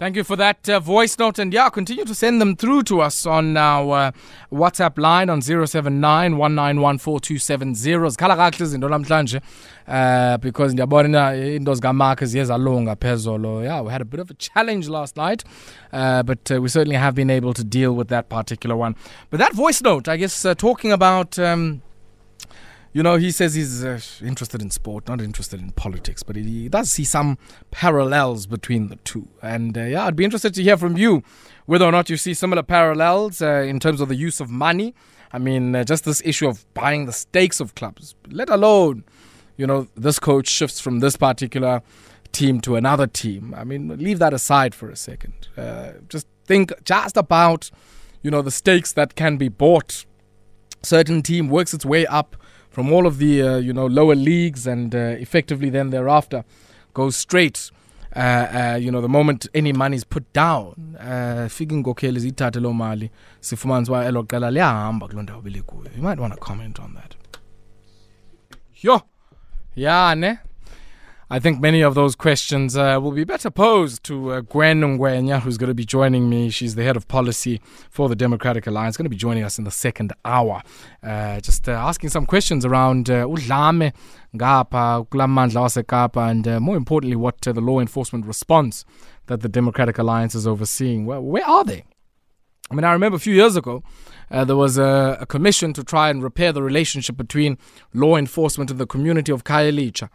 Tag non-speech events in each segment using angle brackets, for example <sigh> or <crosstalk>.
Thank you for that uh, voice note. And yeah, continue to send them through to us on our uh, WhatsApp line on 079 1914270. Zikhala kahle izinto namhlanje uh, because ndiyabona into zikamark zalunga phezolo. Yeah, we had a bit of a challenge last night, uh, but uh, we certainly have been able to deal with that particular one. But that voice note, I guess, uh, talking about. Um, you know, he says he's uh, interested in sport, not interested in politics, but he does see some parallels between the two. And uh, yeah, I'd be interested to hear from you whether or not you see similar parallels uh, in terms of the use of money. I mean, uh, just this issue of buying the stakes of clubs, let alone, you know, this coach shifts from this particular team to another team. I mean, leave that aside for a second. Uh, just think just about, you know, the stakes that can be bought. Certain team works its way up from all of the uh, you know lower leagues and uh, effectively then thereafter goes straight uh, uh, you know the moment any money is put down uh, fika inkokheli ziyithathe mali sifumanise uba elo qela liyahamba kuloo ndawo belikuyo. You might want to comment on that. Yho yeah ne I think many of those questions uh, will be better posed to uh, Gwen Ngwenya, who's going to be joining me. She's the head of policy for the Democratic Alliance, going to be joining us in the second hour. Uh, just uh, asking some questions around uh, udlame ngapha kulamandla wasekapa and uh, more importantly what the law enforcement response that the Democratic Alliance is overseeing. Well, where are they? I mean, I remember a few years ago, uh, there was a, a, commission to try and repair the relationship between law enforcement and the community of Khayelitsha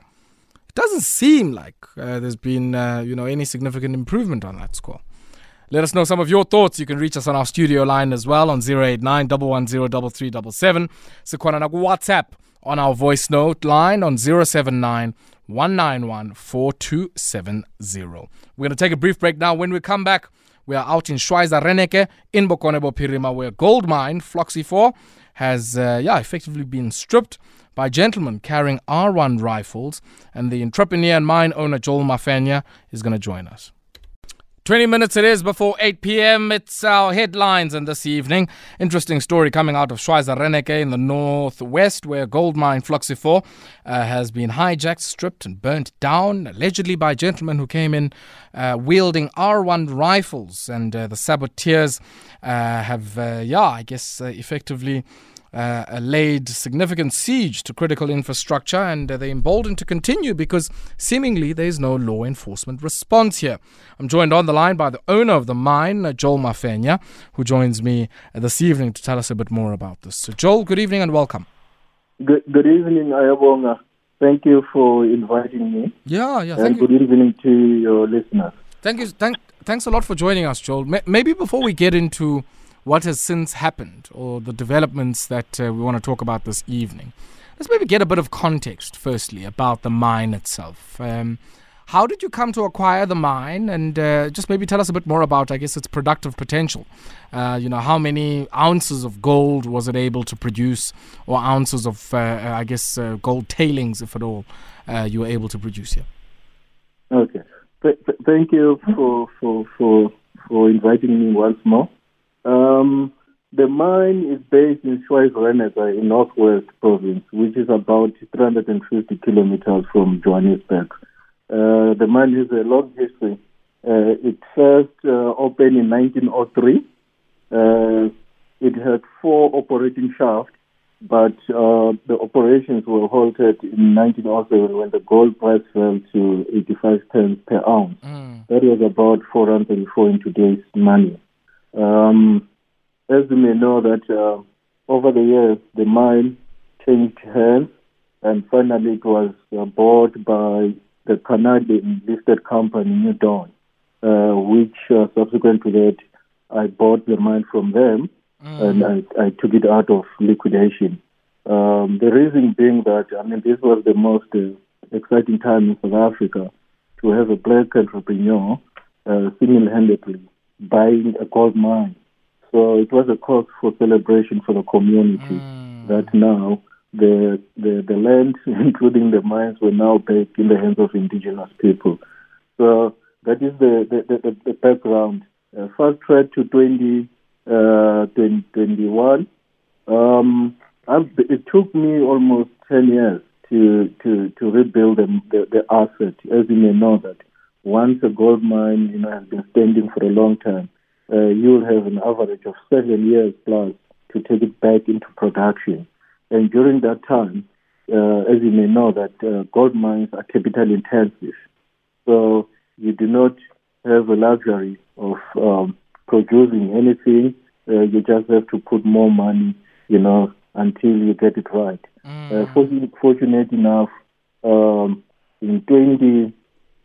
doesn't seem like uh, there's been uh, you know any significant improvement on that score. Let us know some of your thoughts. You can reach us on our studio line as well on 089 110 3377. Sikwana WhatsApp on our voice note line on 079 191 4270. We're going to take a brief break now. When we come back, we are out in Schweizer Reneke in Bokone Bophirima, where gold mine Floxifor has uh, yeah effectively been stripped by gentlemen carrying R1 rifles, and the entrepreneur and mine owner Joel Mafenya is going to join us. 20 minutes it is before 8 p.m. It's our headlines and this evening. Interesting story coming out of Schweizer in the northwest, where gold mine Floxifor uh, has been hijacked, stripped, and burnt down, allegedly by gentlemen who came in uh, wielding R1 rifles. And uh, the saboteurs uh, have, uh, yeah, I guess, uh, effectively uh, laid significant siege to critical infrastructure, and uh, they're emboldened to continue because seemingly there's no law enforcement response here. I'm joined on the line by the owner of the mine, uh, Joel Mafenya, who joins me uh, this evening to tell us a bit more about this. So, Joel, good evening and welcome. Good, good evening, Ayabonga. Thank you for inviting me. Yeah, yeah. and you. good evening to your listeners. Thank you. Thank, thanks a lot for joining us, Joel. Maybe before we get into what has since happened or the developments that uh, we want to talk about this evening. Let's maybe get a bit of context, firstly, about the mine itself. Um, how did you come to acquire the mine, and uh, just maybe tell us a bit more about, I guess, its productive potential? Uh, you know, how many ounces of gold was it able to produce, or ounces of, uh, I guess, uh, gold tailings, if at all, uh, you were able to produce here? Okay, th- th- thank you for for for for inviting me once more. Um, the mine is based in Schweiz-Reneke in Northwest Province, which is about 350 kilometers from Johannesburg. Uh, the mine has a long history. Uh, it first uh, opened in 1903. Uh, it had four operating shafts, but uh, the operations were halted in 1907 when the gold price fell to 85 pence per ounce. Mm. That was about 404 in today's money. Um, as you may know, that uh, over the years the mine changed hands, and finally it was uh, bought by the Canadian listed company New Dawn, uh, which uh, subsequent to that I bought the mine from them, mm. and I, I, took it out of liquidation. Um, the reason being that I mean this was the most uh, exciting time in South Africa to have a black entrepreneur uh, single-handedly buying a gold mine. So it was a cause for celebration for the community mm. that now the, the the land, <laughs> including the mines, were now back in the hands of indigenous people. So that is the the, the, the background. Uh, fast track to 20, uh, 2021. Um, it took me almost 10 years to to to rebuild the, the, the asset. As you may know that once a gold mine you know, has been standing for a long time, uh, you'll have an average of seven years plus to take it back into production. And during that time, uh, as you may know, that uh, gold mines are capital intensive. So you do not have a luxury of um, producing anything. Uh, you just have to put more money, you know, until you get it right. Mm. Uh, fortunate, fortunate enough, um, in 20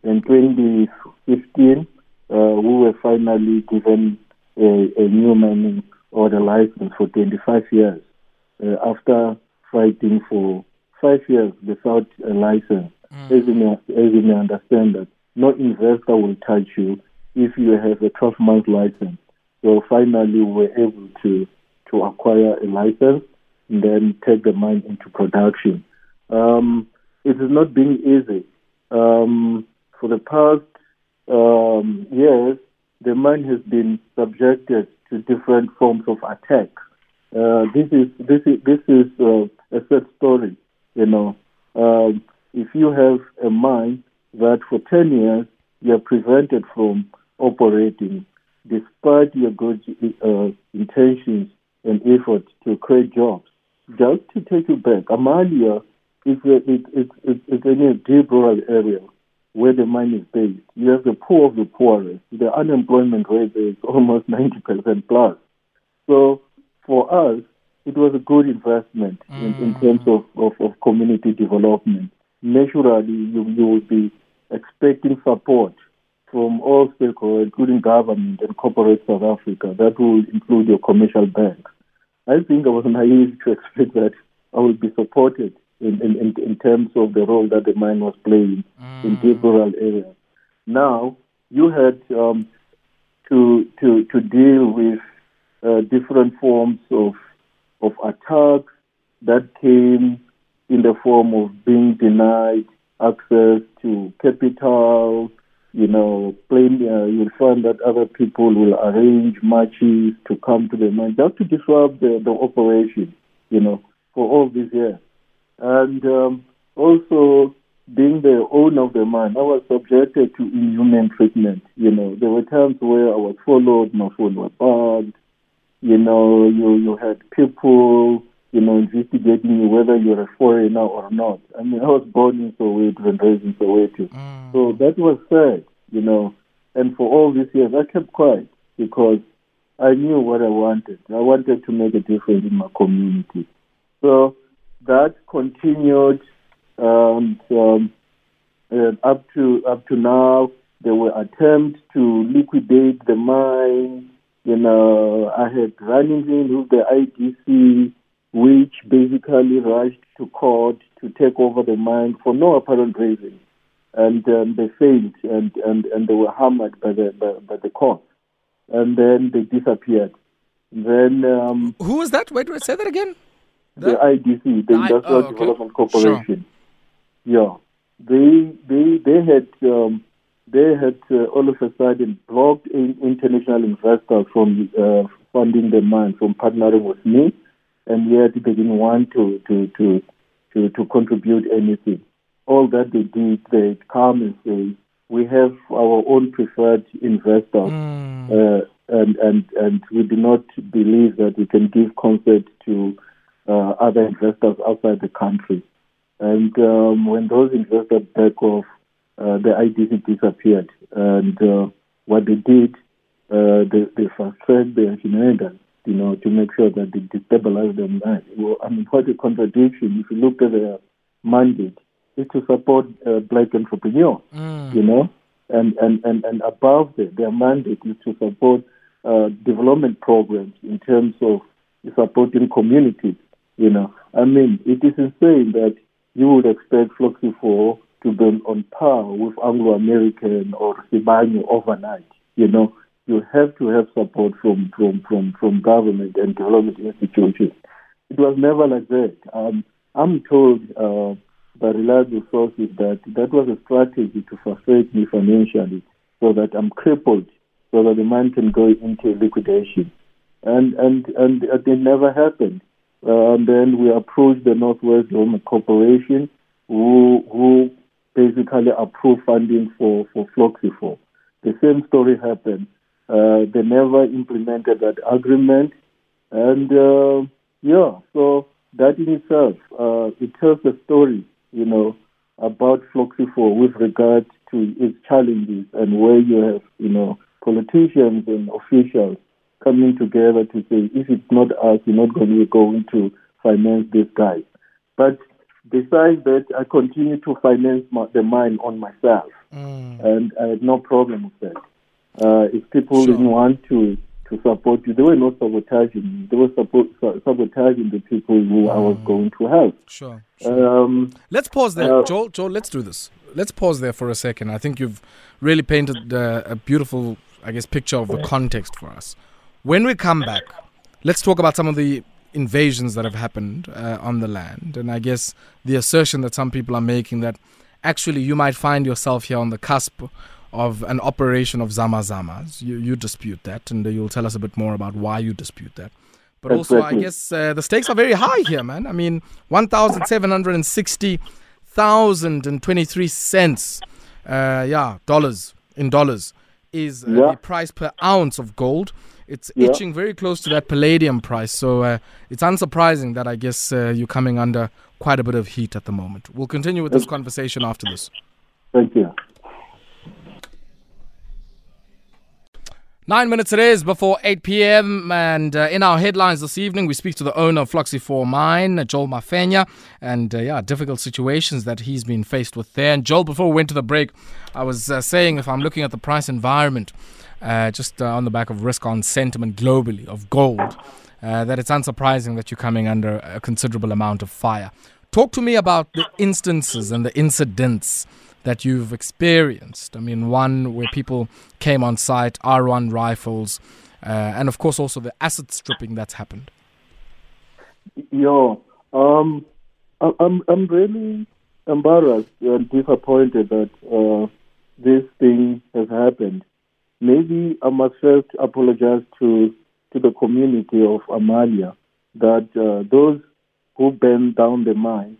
in 2015, uh, we were finally given a, a new mining order license for 25 years uh, after fighting for five years without a license. As, you may, as you may understand that no investor will touch you if you have a 12 month license. So finally, we were able to, to acquire a license and then take the mine into production. Um, it has not been easy. Um, for the past um, years, the mine has been subjected to different forms of attack. Uh, this is this is this is uh, a sad story. You know, um, if you have a mine that for ten years you are prevented from operating, despite your good uh, intentions and efforts to create jobs, just to take you back, Amalia is a, it, it, it, it's in a deep rural area where the mine is based. You have the poor of the poorest. The unemployment rate is <laughs> almost 90% plus. So for us, it was a good investment in, in mm. terms of, of, of community development. Naturally, you, you will be expecting support from all stakeholders, including government and corporate South Africa. That will include your commercial banks. I think I was <laughs> naive to expect that I would be supported in, in, in terms of the role that the mine was playing in deep rural areas. Now, you had um, to, to, to deal with uh, different forms of, of attacks that came in the form of being denied access to capital. You know, plain, uh, you'll find that other people will arrange marches to come to the mine just to disrupt the, the operation, you know, for all these years. And um, also, being the owner of the mine, I was subjected to inhuman treatment. You know, there were times where I was followed, my phone was bugged. You know, you you had people, you know, investigating you whether you're a foreigner or not. I mean, I was born in Soweto and raised in Soweto, so that was sad. You know, and for all these years, I kept quiet because I knew what I wanted. I wanted to make a difference in my community. So that continued um, uh, up to up to now. There were attempts to liquidate the mine. You know, I had run-ins in with the IDC, which basically rushed to court to take over the mine for no apparent reason, and um, they failed, and, and, and they were hammered by the by, by the court, and then they disappeared. Then um, Who was that? Wait, wait, say that again. The IDC, the I- Industrial oh, okay. Development Corporation. Yeah, they they they had um, they had uh, all of a sudden blocked in international investors from uh, funding the mine, from partnering with me, and yet they didn't want to to to to, to contribute anything. All that they did, they come and say, we have our own preferred investors Mm. uh, and and and we do not believe that we can give consent to uh, other investors outside the country. And um, when those investors back off, uh, the IDC disappeared. And uh, what they did, uh, they, they frustrated the shenanigans, you know, to make sure that they destabilize them. Well, I mean, what a contradiction. If you look at their mandate, it's to support uh, black entrepreneurs Mm. you know, and and and, and above the, their mandate is to support uh, development programs in terms of supporting communities. You know, I mean, it is insane that you would expect Floxifor to be on par with Anglo American or Sibanye overnight. You know, you have to have support from from from from government and development institutions. It was never like that. Um, I'm told uh, by reliable sources that that was a strategy to frustrate me financially so that I'm crippled so that the mine can go into liquidation. And and and it never happened. Uh, and then we approached the Northwest Development Corporation, who who basically approve funding for, for Floxifor. The same story happened. Uh, they never implemented that agreement. And uh, yeah, so that in itself, uh, it tells a story, you know, about Floxifor with regard to its challenges and where you have, you know, politicians and officials coming together to say, if it's not us, we're not going to go into finance this guy. But besides that, I continue to finance my, the mine on myself, mm. and I had no problem with that. Uh, if people sure. didn't want to to support you, they were not sabotaging me. They were support, sabotaging the people who mm. I was mm. going to help. Sure. sure. Um, let's pause there, uh, Joel. Joel, let's do this. Let's pause there for a second. I think you've really painted uh, a beautiful, I guess, picture of the context for us. When we come back, let's talk about some of the invasions that have happened uh, on the land. And I guess the assertion that some people are making that actually you might find yourself here on the cusp of an operation of Zama Zamas. You, you dispute that, and you'll tell us a bit more about why you dispute that. But also, I guess uh, the stakes are very high here, man. I mean, 1,760,023 cents, uh, yeah, dollars in dollars is uh, yeah. the price per ounce of gold. It's yeah. itching very close to that palladium price. So uh, it's unsurprising that I guess uh, you're coming under quite a bit of heat at the moment. We'll continue with this conversation after this. Thank you. Nine minutes it is before 8 p.m. And uh, in our headlines this evening, we speak to the owner of Floxifor Mine, Joel Mafenya, and uh, yeah, difficult situations that he's been faced with there. And Joel, before we went to the break, I was uh, saying if I'm looking at the price environment, uh, just uh, on the back of risk on sentiment globally of gold, uh, that it's unsurprising that you're coming under a considerable amount of fire. Talk to me about the instances and the incidents that you've experienced. I mean, one where people came on site, R1 rifles, uh, and of course also the asset stripping that's happened. Yeah, um, I'm I'm really embarrassed and disappointed that uh, this thing has happened. Maybe I must first apologize to to the community of Amalia that uh, those who burned down the mine,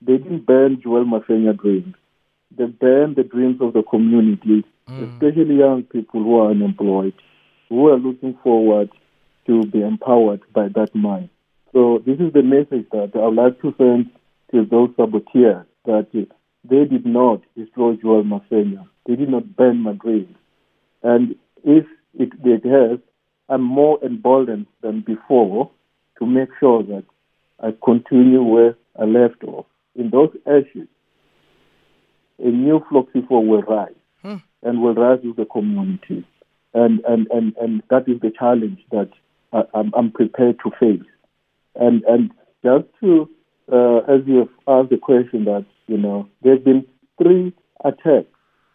they didn't burn Joel Mafenya dreams. They burned the dreams of the community, mm. especially young people who are unemployed, who are looking forward to be empowered by that mine. So this is the message that I would like to send to those saboteurs that they did not destroy Joel Mafenya. They did not burn my dreams. And if it, it has, I'm more emboldened than before to make sure that I continue where I left off. In those ashes, a new Floxifor will rise hmm. and will rise with the community. And, and, and, and that is the challenge that I, I'm, I'm prepared to face. And, and just to, uh, as you have asked the question that, you know, there have been three attacks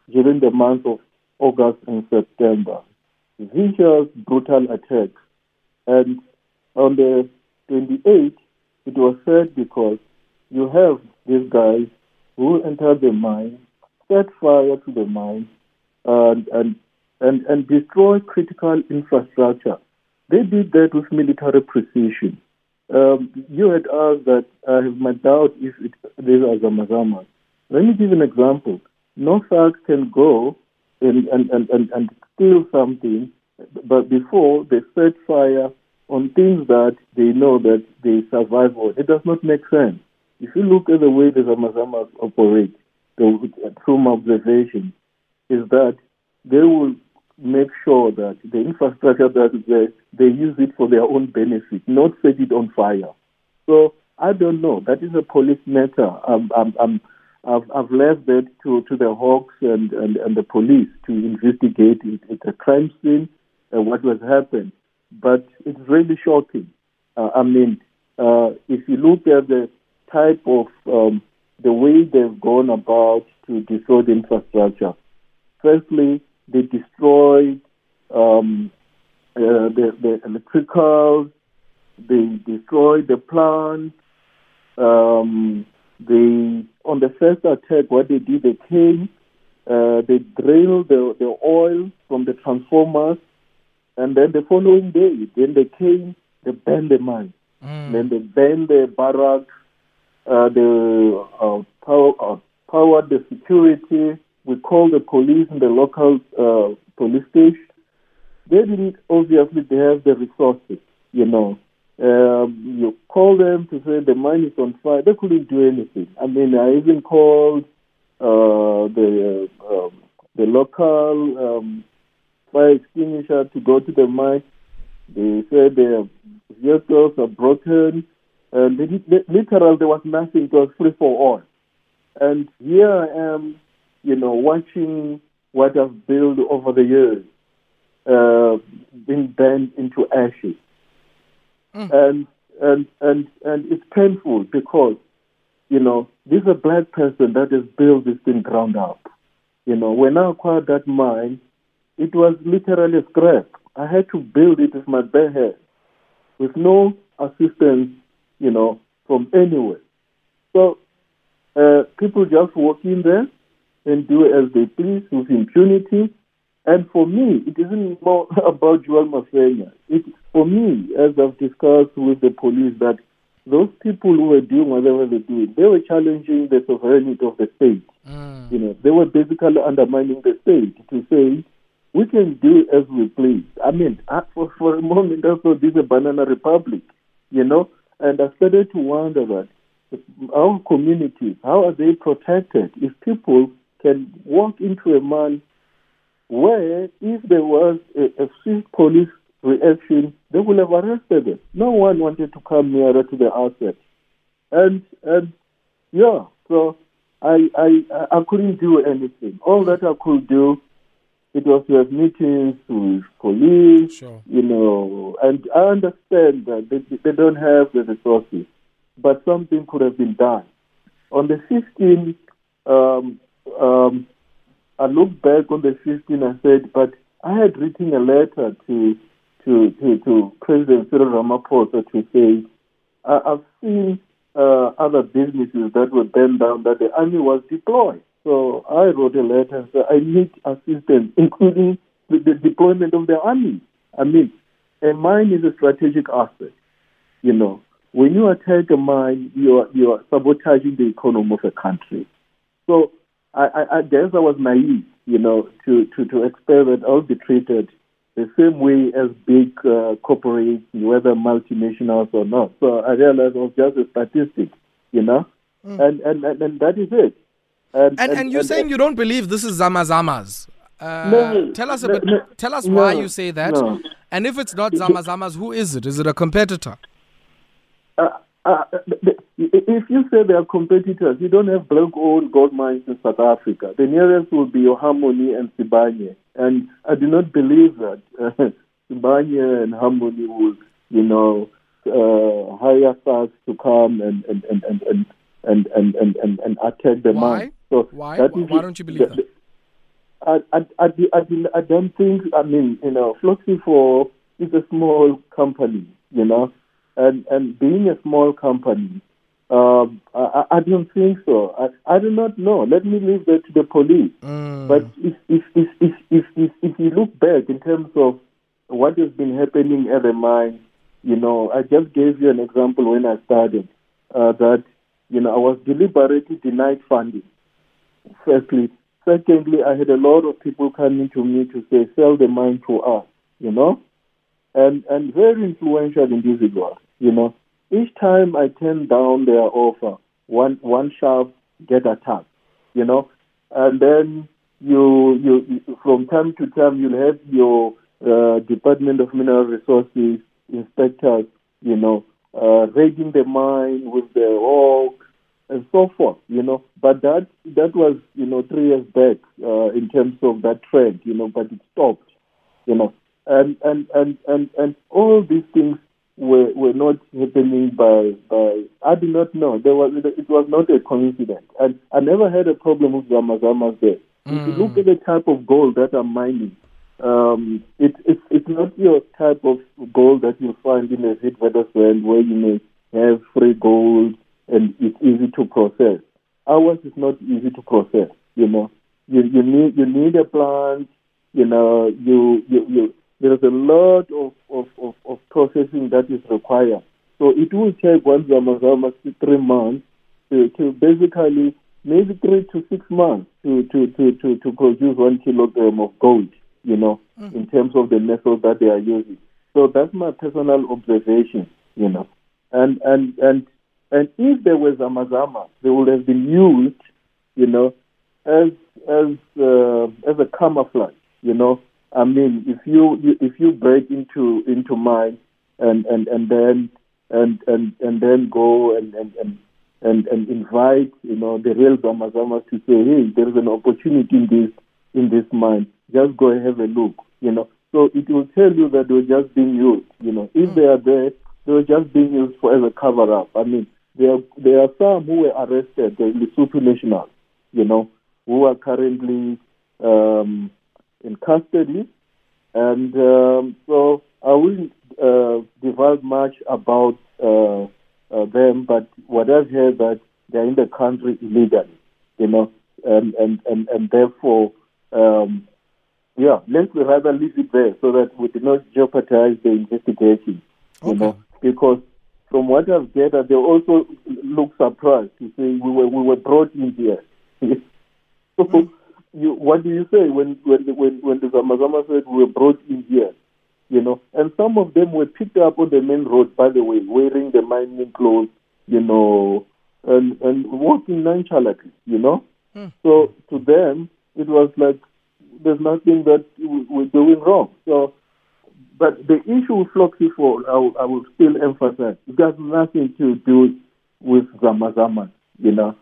during the month of August and September. Vicious, brutal attacks. And on the 28th, it was said because you have these guys who entered the mine, set fire to the mine, and, and, and, and destroy critical infrastructure. They did that with military precision. Um, you had asked that I have my doubt if it, these are Zamazamas. Let me give an example. No thugs can go and, and, and, and, and steal something, but before they set fire on things that they know that they survive on. It does not make sense. If you look at the way the Zamazamas operate, the, my observation, is that they will make sure that the infrastructure that is there, they use it for their own benefit, not set it on fire. So I don't know. That is a police matter. I've, I've left that to, to the Hawks and, and, and the police to investigate it. It's a crime scene, uh, what was happened. But it's really shocking. Uh, I mean, uh, if you look at the type of, um, the way they've gone about to destroy the infrastructure, firstly, they destroyed um, uh, the, the electrical, they destroyed the plant, um, they on the first attack, what they did, they came, uh, they drilled the, the oil from the transformers, and then the following day, then they came, they burned the mine. Mm. Then they burned the barracks, uh, the uh, power, uh, powered the security. We called the police in the local uh, police station. They didn't obviously they have the resources, you know. Um, you call them to say the mine is on fire. They couldn't do anything. I mean, I even called uh, the uh, um, the local um, fire extinguisher to go to the mine. They said their vehicles are broken. And literally, there was nothing. It was free for all. And here I am, you know, watching what I've built over the years uh, being burned into ashes. Mm. And, and, and, and it's painful because, you know, this is a black person that has built this thing ground up. You know, when I acquired that mine, it was literally a scrap. I had to build it with my bare hands, with no assistance, you know, from anywhere. So uh, people just walk in there and do as they please with impunity. And for me, it isn't more <laughs> about Joel Mafenya. It, for me, as I've discussed with the police, that those people who were doing whatever they doing, they were challenging the sovereignty of the state. Mm. You know, they were basically undermining the state to say we can do as we please. I mean, for for a moment, I thought this is a banana republic. You know, and I started to wonder that our communities, how are they protected if people can walk into a mine where if there was a, a swift police reaction, they would have arrested them. No one wanted to come nearer to the asset. And and yeah, so I I I couldn't do anything. All that I could do it was to have meetings with police, sure. you know, and I understand that they, they don't have the resources, but something could have been done. On the 15th, um, um, I looked back on the 15th and said, but I had written a letter to to to, to President Cyril Ramaphosa to say, I, have seen uh, other businesses that were burned down that the army was deployed. So I wrote a letter and said, I need assistance, including the, the deployment of the army. I mean, a mine is a strategic asset. You know, when you attack a mine, you are, you are sabotaging the economy of a country. So I, I, I guess I was naive, you know, to, to, to expect that I'll be treated the same way as big uh, corporates, whether multinationals or not. So I realized it was just a statistic, you know, mm. and, and, and, and that is it. And, and, and, you're and, saying you don't believe this is Zama Zamas. Uh, no, tell us a no, bit. No, tell us why you say that. And if it's not Zama Zamas, who is it? Is it a competitor? Uh, uh, if you say they are competitors, you don't have black owned gold mines in South Africa. The nearest will be Harmony and Sibanye. And I do not believe that uh, <laughs> Sibanye and Harmony will, you know, uh, hire us to come and, and, and, and, and and and and and, and attack the Why? man. So why? Why don't you believe that? I, I, I, I, I don't think. I mean, you know, Floxifor is a small company, you know, and and being a small company, um, I, I don't think so. I, I do not know. Let me leave that to the police. Mm. But if if, if if if if if you look back in terms of what has been happening at the mine, you know, I just gave you an example when I started uh, that you know, I was deliberately denied funding. Firstly. Secondly, I had a lot of people coming to me to say, sell the mine to us, you know, and, and very influential individuals, you know. Each time I turn down their offer, one, one shaft get attacked, you know, and then you, you, from time to time, you'll have your uh, Department of Mineral Resources inspectors, you know, uh, raiding the mine with the rock and so forth, you know. But that that was, you know, three years back uh, in terms of that trend, you know, but it stopped, you know. And and and and, and all these things were were not happening by by I do not know. There was it was not a coincidence. And I never had a problem with Zamazamas there. Mm. If you look at the type of gold that I'm mining, um, it, it, it's not your type of gold that you find in a hit Witwatersrand where you may have free gold and it's easy to process. Ours is not easy to process. You know, you you need you need a plant. You know, you you, you there's a lot of, of, of, of processing that is required. So it will take one Zamazama three months to, to basically maybe three to six months to, to, to, to, to produce one kilogram of gold, you know, mm. in terms of the method that they are using. So that's my personal observation, you know. And and and and if there was Zamazama, they would have been used, you know, as as uh, as a camouflage, you know. I mean, if you if you break into into mine and and and then and and and then go and and and and, and invite you know the real Zamazamas to say, hey, there is an opportunity in this in this mine. Just go and have a look, you know. So it will tell you that they were just being used, you know. If mm. they are there, they were just being used for as a cover up. I mean, there there are some who were arrested, the Lesotho nationals, you know, who are currently um, in custody, and um, so I wouldn't uh, divulge much about uh, uh, them, but what I've heard that they're in the country illegally, you know, and and and, and therefore, um, yeah, let's rather leave it there so that we do not jeopardize the investigation, you know, because from what I've gathered, they also look surprised to say we were we were brought in here. <laughs> so, mm. you, what do you say when when when when the Zamazama said we were brought in here? you know. And some of them were picked up on the main road, by the way, wearing the mining clothes, you know, and, and walking nonchalantly, you know. Hmm. So to them, it was like there's nothing that we're doing wrong. So, but the issue with Floxifor, I, I will still emphasize, it has nothing to do with Zamazama, you know.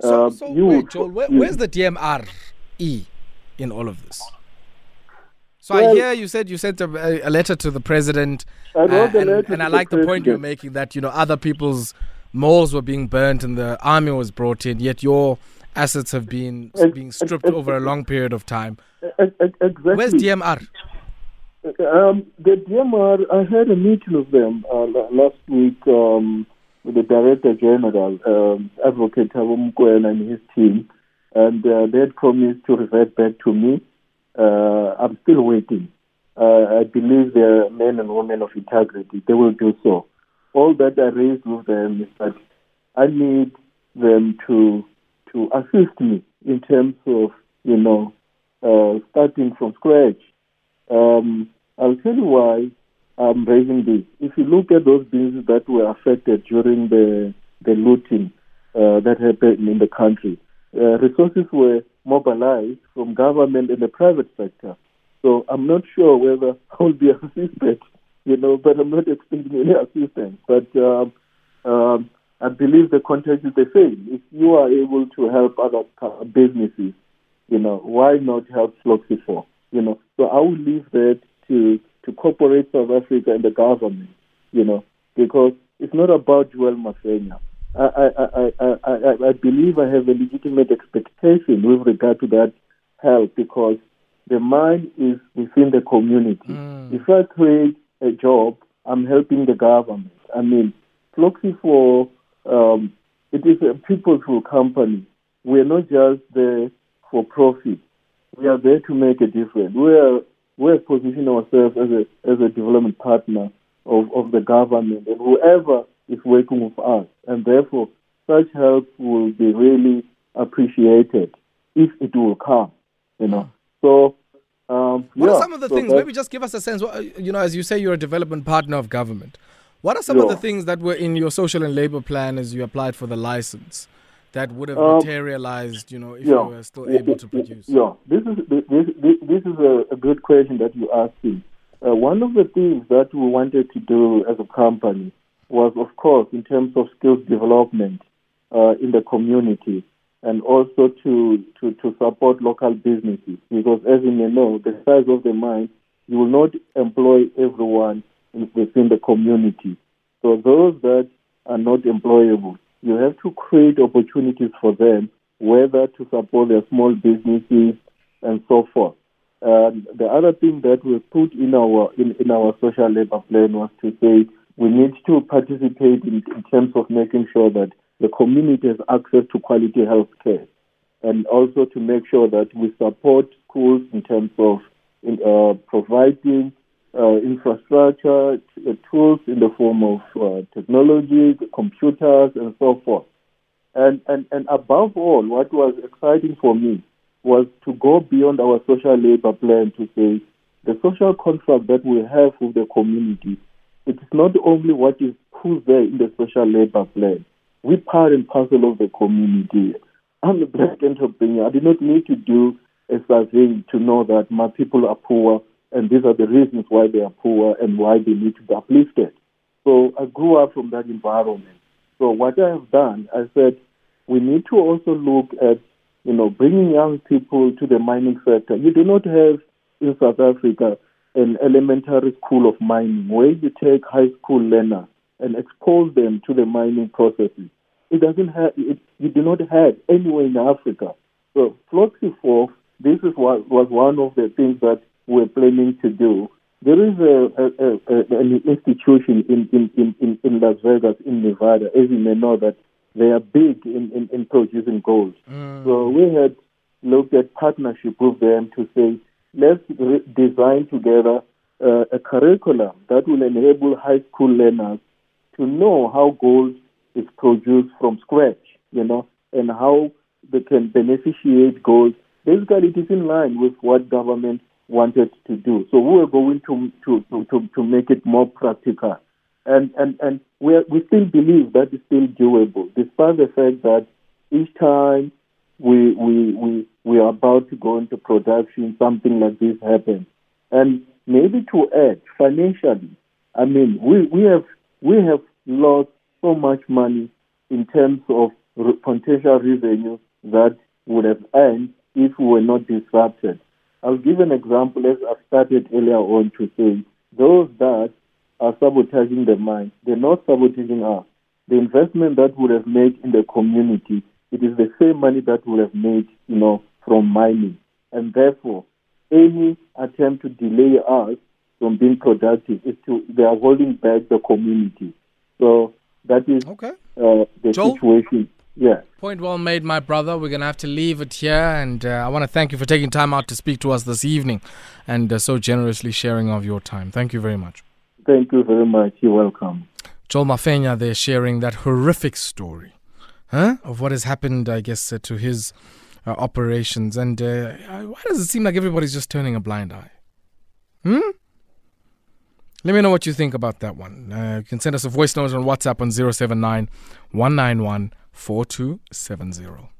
So, uh, so you, wait, Joel, where, where's the DMRE in all of this? So well, I hear you said you sent a, a letter to the president, I uh, and, and I like the, the point you're making that you know other people's malls were being burnt and the army was brought in, yet your assets have been being stripped over a long period of time. Exactly. Where's DMR? Um, the DMR, I had a meeting with them uh, last week um, with the Director General, um, Advocate Thabo Mokoena and his team, and uh, they had promised to revert back to me uh, I'm still waiting. Uh, I believe they're men and women of integrity. They will do so. All that I raised with them is that I need them to to assist me in terms of you know uh, starting from scratch. Um, I'll tell you why I'm raising this. If you look at those businesses that were affected during the the looting uh, that happened in the country, uh, resources were mobilized from government and the private sector. So I'm not sure whether I'll be <laughs> assisted, you know, but I'm not expecting any assistance. But um, um, I believe the context is the same. If you are able to help other businesses, you know, why not help Floxifor? You know, so I will leave that to to corporate South Africa and the government, you know, because it's not about Joel Mafenya. I, I, I, I, I believe I have a legitimate expectation with regard to that help because the mind is within the community. Mm. If I create a job, I'm helping the government. I mean, Floxifor, um, it is a people's company. We're not just there for profit. We are there to make a difference. We are we're positioning ourselves as a as a development partner of, of the government and whoever is working with us. And therefore, such help will be really appreciated if it will come, you know. So, um, what yeah, are some of the so things? Maybe just give us a sense. You know, as you say, you're a development partner of government. What are some yeah. of the things that were in your social and labor plan as you applied for the license that would have um, materialized? You know, if yeah. you were still able to produce. Yeah, this is this this, this is a, a good question that you asked me. Uh, one of the things that we wanted to do as a company was, of course, in terms of skills development uh, in the community and also to, to, to support local businesses. Because as you may know, the size of the mine, you will not employ everyone within the community. So those that are not employable, you have to create opportunities for them, whether to support their small businesses and so forth. And the other thing that we put in our in, in our social labor plan was to say we need to participate in, in terms of making sure that the community has access to quality health care and also to make sure that we support schools in terms of in, uh, providing uh, infrastructure, uh, tools in the form of uh, technology, computers, and so forth. And, and, and above all, what was exciting for me was to go beyond our social labor plan to say the social contract that we have with the community, it is not only what is put there in the social labor plan. We part and parcel of the community. I'm a black entrepreneur. I do not need to do a survey to know that my people are poor and these are the reasons why they are poor and why they need to be uplifted. So I grew up from that environment. So what I have done, I said, we need to also look at, you know, bringing young people to the mining sector. You do not have in South Africa an elementary school of mining where you take high school learners and expose them to the mining processes. It doesn't have, it, you do not have anywhere in Africa. So Floxifor, this is what was one of the things that we're planning to do. There is a, a, a, an institution in, in, in, in Las Vegas, in Nevada, as you may know, that they are big in, in, in producing gold. Mm. So we had looked at partnership with them to say, let's re- design together uh, a curriculum that will enable high school learners to know how gold is produced from scratch, you know, and how they can beneficiate gold. Basically, it is in line with what government wanted to do. So we are going to to, to, to make it more practical. And and, and we, are, we still believe that is still doable, despite the fact that each time we, we, we, we are about to go into production, something like this happens. And maybe to add, financially, I mean, we, we, have, we have lost so much money in terms of potential revenue that would have earned if we were not disrupted. I'll give an example as I started earlier on to say those that are sabotaging the mine, they're not sabotaging us. The investment that would have made in the community, it is the same money that would have made, you know, from mining. And therefore, any attempt to delay us from being productive is to they are holding back the community. So that is okay. uh, the Joel? situation. Yeah. Point well made, my brother. We're going to have to leave it here. And uh, I want to thank you for taking time out to speak to us this evening and uh, so generously sharing of your time. Thank you very much. Thank you very much. You're welcome. Joel Mafenya there sharing that horrific story huh, of what has happened, I guess, uh, to his uh, operations. And uh, why does it seem like everybody's just turning a blind eye? Hmm? Let me know what you think about that one. Uh, you can send us a voice note on WhatsApp on 079 191 4270.